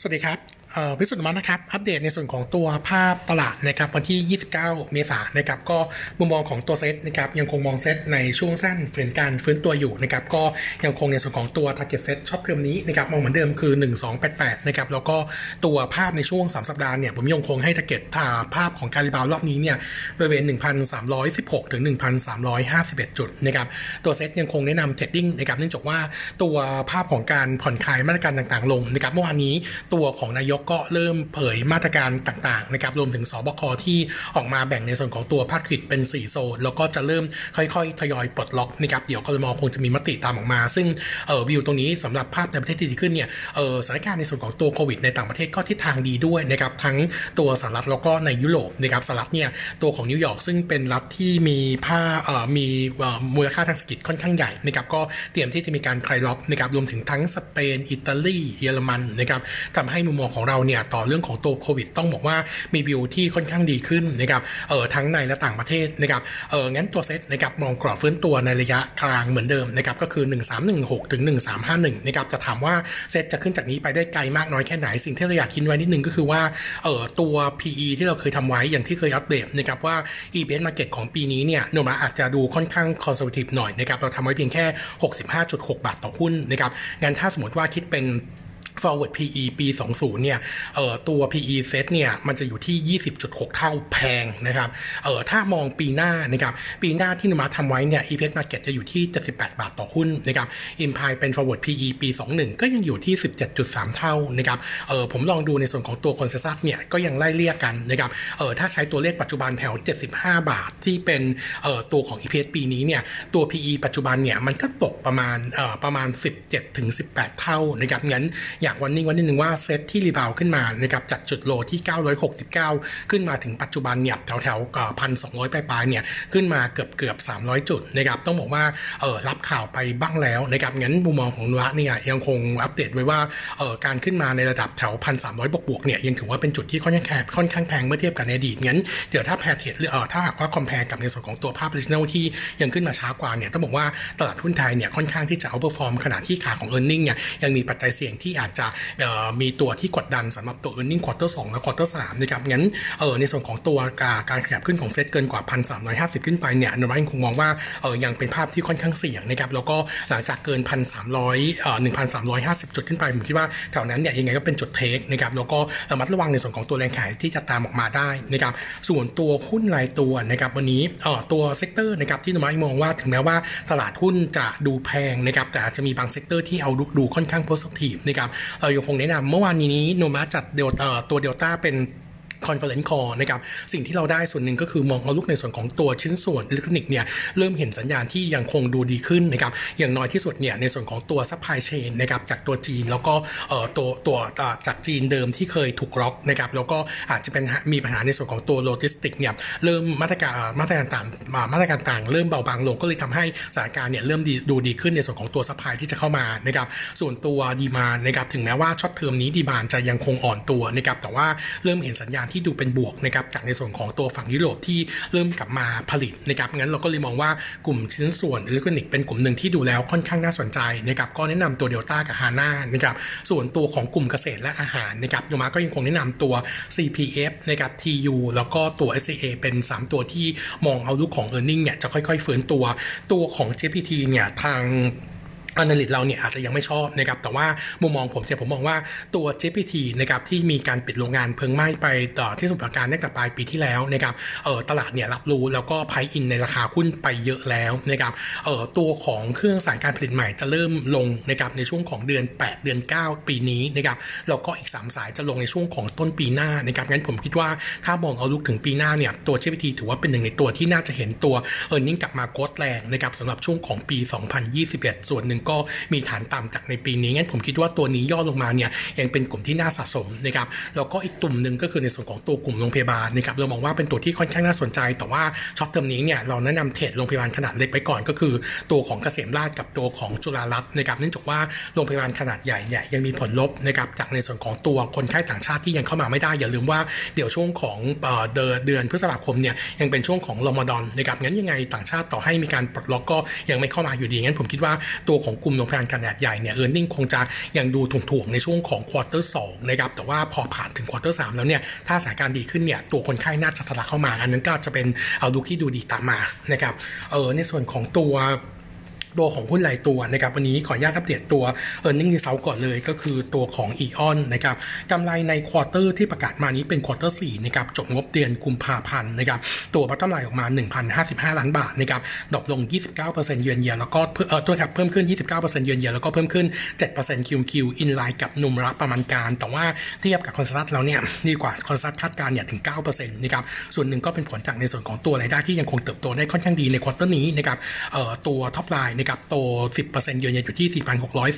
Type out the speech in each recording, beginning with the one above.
สวัสดีครับ พิสุทธิ์มันะครับ อัปเดตในส่วนของตัวภาพตลาดนะครับวันที่ 29 เมษายนนะครับก็มุมมองของตัวเซตนะครับยังคงมองเซตในช่วงสั้นเป็นการฟื้นตัวอยู่นะครับก็ยังคงในส่วนของตัว target set ช็อตเทอมนี้นะครับมองเหมือนเดิมคือ 1288นะครับแล้วก็ตัวภาพในช่วง 3 สัปดาห์เนี่ยผมยังคงให้ target ภาพของการ rebound รอบนี้เนี่ยบริเวณ 1,316 ถึง 1,351 จุดนะครับตัวเซตยังคงแนะนำ trading นะครับเนื่องจากว่าตัวภาพของการผ่อนคลายมาตรการต่างๆ ลงนะครับเมื่อวานนี้ตัวของนายกก็เริ่มเผยมาตรการต่างๆนะครับรวมถึงสบคที่ออกมาแบ่งในส่วนของตัวภาคกิจเป็น 4 โซน แล้วก็จะเริ่มค่อยๆ ทยอยปลดล็อกนะครับเดี๋ยวกรมคงจะมีมติตามออกมา ซึ่งเออวิวตรงนี้สำหรับภาพในประเทศที่ดีขึ้นเนี่ยเออสถานการณ์ในส่วนของตัวโควิดในต่างประเทศก็ทิศทางดีด้วยนะครับทั้งตัวสหรัฐแล้วก็ในยุโรปนะครับสหรัฐเนี่ยตัวของนิวยอร์กซึ่งเป็นรัฐที่มีผ้าเออมีมูลค่าทางเศรษฐกิจค่อนข้างใหญ่นะครับก็เตรียมที่จะมีการคลายล็อกนะครับรวมถึงทั้งสเปนอิตาลีเยอรมันนะครับทำให้มุมมองของเราเนี่ยต่อเรื่องของตัวโควิด ต้องบอกว่ามีวิวที่ค่อนข้างดีขึ้นนะครับเออทั้งในและต่างประเทศนะครับเอองั้นตัวเซตนะครับมองกรอบฟื้นตัวในระยะกลางเหมือนเดิมนะครับก็คือ 1316ถึง1351นะครับจะถามว่าเซตจะขึ้นจากนี้ไปได้ไกลมากน้อยแค่ไหนสิ่งที่เราอยากคิดไว้นิดนึงก็คือว่าเออตัว PE ที่เราเคยทำไว้อย่างที่เคยอัปเดตนะครับว่า EBS Market ของปีนี้เนี่ยโนมาอาจจะดูค่อนข้างคอนเซอร์วทีฟหน่อยนะครับเราทำไว้เพียงแค่ 65.6 บาทต่อหุ้นนะครับงั้นถ้าสมมติว่าคิดเป็น forward PE ปี 20 เนี่ย เอ่อ ตัว PE set เนี่ย มันจะอยู่ที่ 20.6 เท่าแพงนะครับ เอ่อ ถ้ามองปีหน้านะครับ ปีหน้าที่นมาทำไว้เนี่ย EPS market จะอยู่ที่ 78 บาทต่อหุ้นนะครับ Imply เป็น forward PE ปี 21 ก็ยังอยู่ที่ 17.3 เท่านะครับ เอ่อ ผมลองดูในส่วนของตัว consensus เนี่ย ก็ยังไล่เรียกกันนะครับ เอ่อ ถ้าใช้ตัวเลขปัจจุบันแถว 75 บาทที่เป็น เอ่อ ตัวของ EPS ปีนี้เนี่ย ตัว PE ปัจจุบันเนี่ย มันก็ตกประมาณ เอ่อ ประมาณ 17-18 เท่านะครับงั้นอยากวันนี้วันนิดนึงว่าเซตที่รีบาวขึ้นมานะครับจากจุดโลที่ 969 ขึ้นมาถึงปัจจุบันเนี่ยแถวแถวพันสองร้อยปลายๆเนี่ยขึ้นมาเกือบเกือบ300จุดนะครับต้องบอกว่าเออรับข่าวไปบ้างแล้วนะครับงั้นมุมมองของโนมูระเนี่ยยังคงอัปเดตไว้ว่าเออการขึ้นมาในระดับแถวพันสามร้อยบวกบวกเนี่ยยังถือว่าเป็นจุดที่ค่อนข้างแคบค่อนข้างแพงเมื่อเทียบกับในอดีตงั้นเดี๋ยวถ้าแพรเทียเออถ้าหากว่า compare กับในส่วนของตัวภาพ regional ที่ยังขึ้นมาช้ากว่าเนี่ยต้องบอกว่าตลาดหุ้นไทยเนี่ยค่อนข้างที่จะ outperform ขณะที่ขาของ e a r n i n g เนี่ยยังมีปัจจัยเสี่ยงที่อาจจะมีตัวที่กดดันสำหรับตัว earning quarter 2และ quarter 3นะครับงั้นเออในส่วนของตัวการขยับขึ้นของเซ็ตเกินกว่า 1,350 ขึ้นไปเนี่ยโนมูระคงมองว่าเออยังเป็นภาพที่ค่อนข้างเสี่ยงนะครับแล้วก็หลังจากเกิน 1,300เอ่อ1,350 จุดขึ้นไปผมคิดว่าแถวนั้นเนี่ยยังไงก็เป็นจุด take นะครับแล้วก็ระมัดระวังในส่วนของตัวแรงขายที่จะตามออกมาได้นะครับส่วนตัวหุ้นรายตัวนะครับวันนี้เอ่อตัว sector นะครับที่โนมูระมองว่าถึงแม้ว่าตลาดหุ้นจะดูแพงนะครับแต่จะมีบาง sector ที่ outlook ดูค่อนข้าง positive นะครับยังคงแนะนำเมื่อวานนี้โนมูระจัดเดลตัวเดลต้าเป็น conference call นะครับสิ่งที่เราได้ส่วนหนึ่งก็คือมอง outlook ในส่วนของตัวชิ้นส่วนอิเล็กทรอนิกส์เนี่ยเริ่มเห็นสัญญาณที่ยังคงดูดีขึ้นนะครับอย่างน้อยที่สุดเนี่ยในส่วนของตัว supply chain นะครับจากตัวจีนแล้วก็เอ่อตัวตัวจากจีนเดิมที่เคยถูกล็อกนะครับแล้วก็อาจจะเป็นมีปัญหาในส่วนของตัวโลจิสติกเนี่ยเริ่มมาตรการมาตรการต่างมาตรการต่างเริ่มเบาบางลงก็เลยทำให้สถานการณ์เนี่ยเริ่มดีดูดีขึ้นในส่วนของตัว supply ที่จะเข้ามานะครับส่วนตัว demand นะครับถึงแม้ว่า short term นี้ demand จะยังคงอ่อนตัวนะครับแต่ว่าเริ่มเห็นสัญญาณที่ดูเป็นบวกนะครับจากในส่วนของตัวฝั่งยุโรปที่เริ่มกลับมาผลิตนะครับงั้นเราก็เลยมองว่ากลุ่มชิ้นส่วนอิเล็กทรอนิกส์เป็นกลุ่มหนึ่งที่ดูแล้วค่อนข้างน่าสนใจนะครับก็แนะนำตัวเดลต้ากับฮาน่านะครับส่วนตัวของกลุ่มเกษตรและอาหารนะครับโนมูระก็ยังคงแนะนำตัว CPF นะครับ TU แล้วก็ตัว SCA เป็น 3 ตัวที่มองเอาลุกของ e a r n i n g เนี่ยจะค่อยๆฟื้นตัวตัวของ JPT เนี่ยทาง อนาลิตเราเนี่ยอาจจะยังไม่ชอบนะครับแต่ว่ามุมมองผมเนี่ยผมมองว่าตัว GPT นะครับที่มีการปิดโรงงานเพลิงไหม้ไปต่อที่สมุทรปราการตั้งแต่ปลายปีที่แล้วนะครับเออตลาดเนี่ยรับรู้แล้วก็ไพอินในราคาหุ้นไปเยอะแล้วนะครับเออตัวของเครื่องสายการผลิตใหม่จะเริ่มลงนะครับในช่วงของเดือน 8 เดือน 9 ปีนี้นะครับแล้วก็อีก 3 สายจะลงในช่วงของต้นปีหน้านะครับงั้นผมคิดว่าถ้ามองเอาลุกถึงปีหน้าเนี่ยตัว GPT ถือว่าเป็นหนึ่งในตัวที่น่าจะเห็นตัวearning กลับมา growth แรงนะครับสำหรับช่วงของปี 2021 ส่วนหนึ่งก็มีฐานต่ำจากในปีนี้งั้นผมคิดว่าตัวนี้ย่อลงมาเนี่ยยังเป็นกลุ่มที่น่าสะสมนะครับแล้วก็อีกกลุ่มหนึ่งก็คือในส่วนของตัวกลุ่มโรงพยาบาลนะครับเรามองว่าเป็นตัวที่ค่อนข้างน่าสนใจ แต่ว่า short term นี้เนี่ยเราแนะนำ trade โรงพยาบาลขนาดเล็กไปก่อน ก็คือตัวของเกษมราษฎร์กับตัวของจุฬารัตน์นะครับเนื่องจากว่าโรงพยาบาลขนาดใหญ่เนี่ยยังมีผลลบนะครับจากในส่วนของตัวคนไข้ต่างชาติที่ยังเข้ามาไม่ได้อย่าลืมว่าเดี๋ยวช่วงของเดือนพฤษภาคมเนี่ยยังเป็นช่วงของรอมฎอนนะครับงั้นยังไงต่างชาติต่อให้มีการปลดล็อกก็ยังไม่เข้ามาอยู่ดีงั้นผมคิดว่าตัวของกลุ่มโรงพยาบาลขนาดใหญ่เนี่ย earning คงจะยังดูถ่วงๆในช่วงของ quarter สองนะครับแต่ว่าพอผ่านถึง quarter สามแล้วเนี่ยถ้าสถานการณ์ดีขึ้นเนี่ยตัวคนไข้น่าจะทะลักเข้ามา อันนั้นก็จะเป็น outlook ที่ดูดีตามมานะครับเออในส่วนของตัว ตัวของหุ้นรายตัวนะครับวันนี้ขออนุญาตอัปเดตตัว e a r n i n g Result ก่อนเลยก็คือตัวของ AEON นะครับกำไรใน quarter ที่ประกาศมานี้เป็น quarter 4นะครับจบงบเดือนกุมภาพันธ์นะครับตัวบัตรกำไรออกมา 1,055 ล้านบาทนะครับ drop ลง 29% year on year แล้วก็เออตัวครับเพิ่มขึ้น 29%เยือนเยียแล้วก็เพิ่มขึ้น 7% QQ in line กับโนมูระประมาณการ แต่ว่าเทียบกับ consensus แล้วเนี่ยดีกว่า consensus คาดการณ์เนี่ยถึง9%นะครับส่วนหนึ่งก็เป็นผลจากในส่วนของตัวรายได้ที่ยังคงเติบโตได้ค่อนข้างดีใน quarter นี้นะครับเอ่อตัว top line นะครับโต 10%เยือนเยียอยู่ที่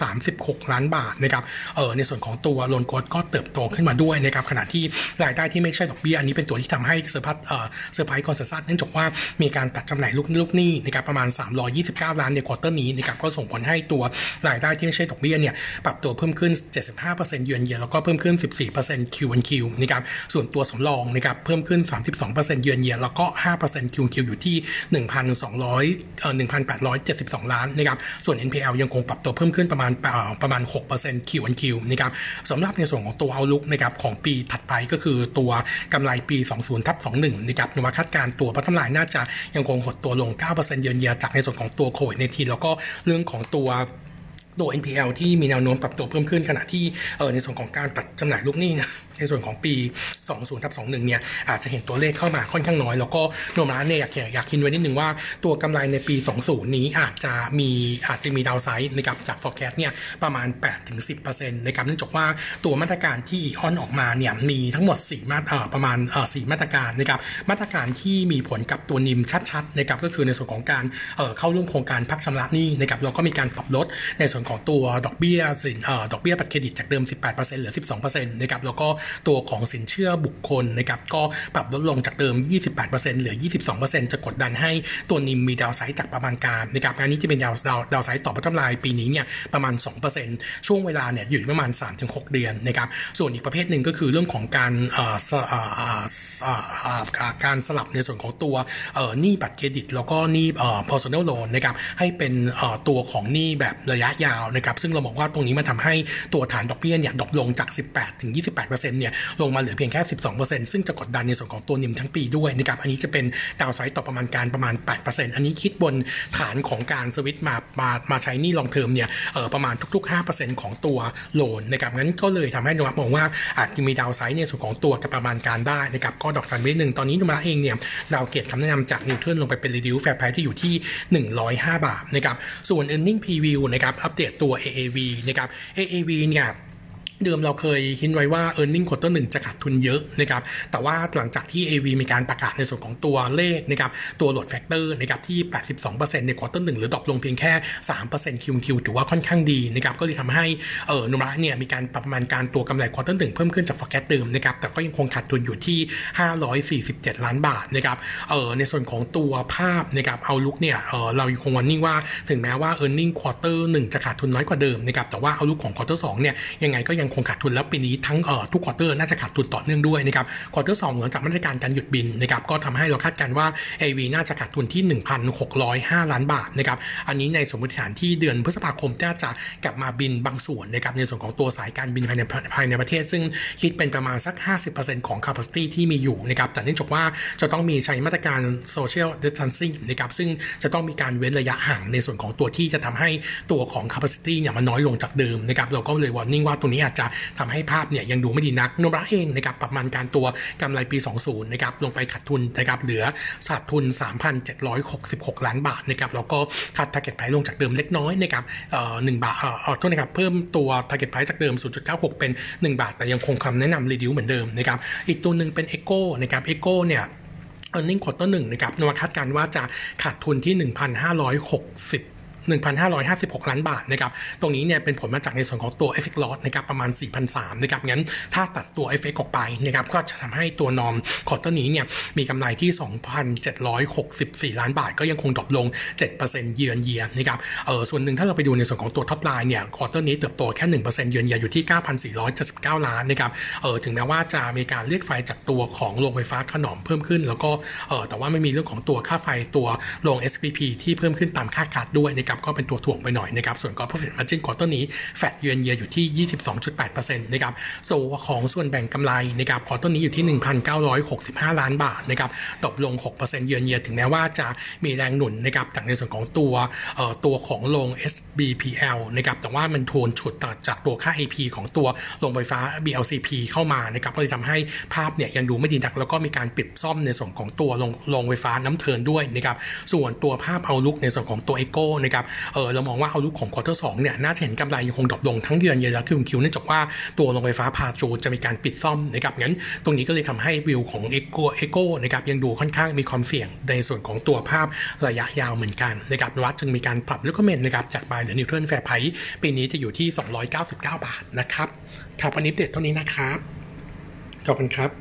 4,636 ล้านบาทนะครับเออในส่วนของตัว loan growth ก็เติบโตขึ้นมาด้วยนะครับขณะที่รายได้ที่ไม่ใช่ดอกเบี้ยอันนี้เป็นตัวที่ทำให้ surpass เออ surprise consensus เนื่องจากว่ามีการตัดจำหน่ายลูกลูกหนี้นะครับประมาณ 329 ล้านใน quarter นี้นะครับก็ส่งผลให้ตัวรายได้ที่ไม่ใช่ดอกเบี้ยเนี่ยปรับตัวเพิ่มขึ้น 75%เยือนเยียแล้วก็เพิ่มขึ้น 14% Q on Q นะครับส่วนตัวสำรองนะครับเพิ่มขึ้น 32%เยือนเยียแล้วก็ 5% Q on Q อยู่ที่ 1,200เอ่อ1,872ล้านนะครับส่วน NPL ยังคงปรับตัวเพิ่มขึ้นประมาณประมาณ6% Q on Q นะครับสำหรับในส่วนของตัว outlook นะครับของปีถัดไปก็คือตัวกำไรปี 20ทับ21นะครับนวัคาดการตัวพัฒนาน่าจะยังคงหดตัวลง 9%เยือนเยียจากในส่วนของตัวโควิดในทีแล้วก็เรื่องของตัวตัว NPL ที่มีแนวโน้มปรับตัวเพิ่มขึ้นขณะที่เออในส่วนของการตัดจำหน่ายลูกหนี้นะ ในส่วนของปี 20ทับ21เนี่ยอาจจะเห็นตัวเลขเข้ามาค่อนข้างน้อย แล้วก็โนมร้านเนี่ยอยากอยากคิดไว้นิดนึงว่าตัวกำไรในปี 20 นี้อาจจะมีอาจจะมีดาวไซด์นะครับจาก forecast เนี่ยประมาณ 8-10%นะครับเนื่องจากว่าตัวมาตรการที่อีออนออกมาเนี่ยมีทั้งหมด 4 มาตรประมาณเอ่อ4มาตรการนะครับมาตรการที่มีผลกับตัวนิมชัดๆนะครับก็คือในส่วนของการเอ่อเข้าร่วมโครงการพักชำระหนี้นะครับเราก็มีการปรับลดในส่วนของตัวดอกเบี้ยสินเอ่อดอกเบี้ยบัตรเครดิตจากเดิม 18%เหลือ 12%นะครับแล้วก็ตัวของสินเชื่อบุคคลนะครับก็ปรับลดลงจากเดิม 28%เหลือ 22%จะกดดันให้ตัวนิมมีดาวไซด์จากประมาณการนะครับงานนี้จะเป็นดาวดาวดาวไซด์ต่อประกำไรปีนี้เนี่ยประมาณ 2%ช่วงเวลาเนี่ยอยู่ประมาณ 3-6 เดือนนะครับส่วนอีกประเภทหนึ่งก็คือเรื่องของการการสลับในส่วนของตัวหนี้บัตรเครดิต แล้วก็หนี้เอ่อ personal loan นะครับให้เป็นตัวของหนี้แบบระยะยาวนะครับซึ่งเราบอกว่าตรงนี้มันทำให้ตัวฐานดอกเบี้ยเนี่ย drop ลงจาก 18ถึง28%เนี่ยลงมาเหลือเพียงแค่ 12%ซึ่งจะกดดันในส่วนของตัว NIM ทั้งปีด้วยนะครับอันนี้จะเป็น downside ต่อประมาณการประมาณ 8%อันนี้คิดบนฐานของการสวิตมามามาใช้หนี้ long term เนี่ยเออประมาณทุก ๆ 5%ของตัว loan นะครับงั้นก็เลยทำให้นวัดมองว่าอาจจะมีดาวไซด์ในส่วนของตัวกับประมาณการได้นะครับก็ดอกจันไว้หนึ่งตอนนี้โนมูระเองเนี่ย downgrade คำแนะนำจาก neutral ลงไปเป็น reduce fair price ที่อยู่ที่ 105 บาทนะครับส่วน e a r n i n g preview นะครับอัปเดตตัว AAV นะครับ AAV เนี่ย เดิมเราเคยคิดไว้ว่า e a r n i n g quarter หนึ่งจะขาดทุนเยอะนะครับแต่ว่าหลังจากที่ AV มีการประกาศในส่วนของตัวเลขนะครับตัว load factor นะครับที่ 82%ใน quarter หนึ่งหรือ drop ลงเพียงแค่ 3% QQ ถือว่าค่อนข้างดีนะครับก็เลยทำให้เออโนมูระเนี่ยมีการประมาณการตัวกำไร quarter หนึ่งเพิ่มขึ้นจาก forecast เดิมนะครับแต่ก็ยังคงขาดทุนอยู่ที่ 547 ล้านบาทนะครับเออในส่วนของตัวภาพนะครับ outlook เนี่ยเออเรายังคง warning ว่าถึงแม้ว่า e a r n i n g quarter หนึ่งจะขาดทุนน้อยกว่าเดิมนะครับแต่ว่า outlook ของ quarter สองเนี่ยยังไงก็ยังคงขาดทุนแล้วปีนี้ทั้งเอ่อทุก quarter น่าจะขาดทุนต่อเนื่องด้วยนะครับ quarter สองหลังจากมาตรการการหยุดบินนะครับก็ทำให้เราคาดการณ์ว่า AAV น่าจะขาดทุนที่ 1,605 ล้านบาทนะครับอันนี้ในสมมติฐานที่เดือนพฤษภาคมน่าจะกลับมาบินบางส่วนนะครับในส่วนของตัวสายการบินภายในภายในประเทศ ซึ่งคิดเป็นประมาณสัก 50%ของ capacity ที่มีอยู่นะครับแต่เนื่องจากว่าจะต้องมีใช้มาตรการ social distancing นะครับซึ่งจะต้องมีการเว้นระยะห่างในส่วนของตัวที่จะทำให้ตัวของ capacity เนี่ยมันน้อยลงจากเดิมนะครับเราก็เลย warning ว่าตรงนี้อาจจะทำให้ภาพเนี่ยยังดูไม่ดีนักโนบระเองนะครับประมาณการตัวกำไรปี 20 นะครับลงไปขาดทุนนะครับเหลือขาดทุน 3,766 ล้านบาทนะครับแล้วก็คัด target price ลงจากเดิมเล็กน้อยนะครับเอ่อ1บาทเอ่อโทษนะครับเพิ่มตัว target price จากเดิม 0.96 เป็น 1 บาท แต่ยังคงคำแนะนำ reduce เหมือนเดิมนะครับอีกตัวหนึ่งเป็น Echo นะครับ Echo เนี่ย e a r n i n g quarter หนึ่งนะครับนวคาดการว่าจะขาดทุนที่ 1,560 1,556 ล้านบาทนะครับตรงนี้เนี่ยเป็นผลมาจากในส่วนของตัว effect loss นะครับประมาณ 4,300นะครับงั้นถ้าตัดตัว effect ออกไปนะครับก็จะทำให้ตัวนอมคอร์เตอร์นี้เนี่ยมีกำไรที่ 2,764 ล้านบาท ก็ยังคง drop ลง 7% year on year นะครับเออส่วนหนึ่งถ้าเราไปดูในส่วนของตัว top line เนี่ย quarter นี้เติบโตแค่ 1%เยือนเยียอยู่ที่ 9,479 ล้านนะครับเออถึงแม้ว่าจะมีการเรียกไฟจากตัวของโรงไฟฟ้าขนอมเพิ่มขึ้น แล้วก็เออแต่ว่าไม่มีเรื่องของตัวค่าไฟตัวโรง SPP ที่เพิ่มขึ้นตามคาดการด้วยนะครับนะครับก็เป็นตัวถ่วงไปหน่อยนะครับส่วนก็ profit margin quarter นี้ flat year on year อยู่ที่ 22.8%นะครับส่วนของส่วนแบ่งกำไรนะครับ quarter นี้อยู่ที่ 1,965 ล้านบาทนะครับตกลง 6%เยือนเยียถึงแม้ว่าจะมีแรงหนุนนะครับจากในส่วนของตัวเอ่อตัวของโรง XPCL นะครับแต่ว่ามันโดนฉุดจากตัวค่า AP ของตัวโรงไฟฟ้า BLCP เข้ามานะครับก็เลยทำให้ภาพเนี่ยยังดูไม่ดีนัก แล้วก็มีการปิดซ่อมในส่วนของตัวโรงโรงไฟฟ้าน้ำเทินด้วยนะครับส่วนตัวภาพ outlook ในส่วนของตัว EGCO นะครับเออเรามองว่า outlook ของ quarter สองเนี่ยน่าจะเห็นกำไรยังคง drop ลงทั้ง year on year และ Q on Q เนื่องจากว่าตัวโรงไฟฟ้า Paju จะมีการปิดซ่อมนะครับงั้นตรงนี้ก็เลยทำให้วิวของ EGCO EGCO นะครับยังดูค่อนข้างมีความเสี่ยงในส่วนของตัวภาพระยะยาวเหมือนกันนะครับเราจึงมีการปรับ recommend นะครับจาก buy เหลือ neutral fair price ปีนี้จะอยู่ที่ 299 บาทนะครับครับวันนี้เด็ดเท่านี้นะครับขอบคุณครับ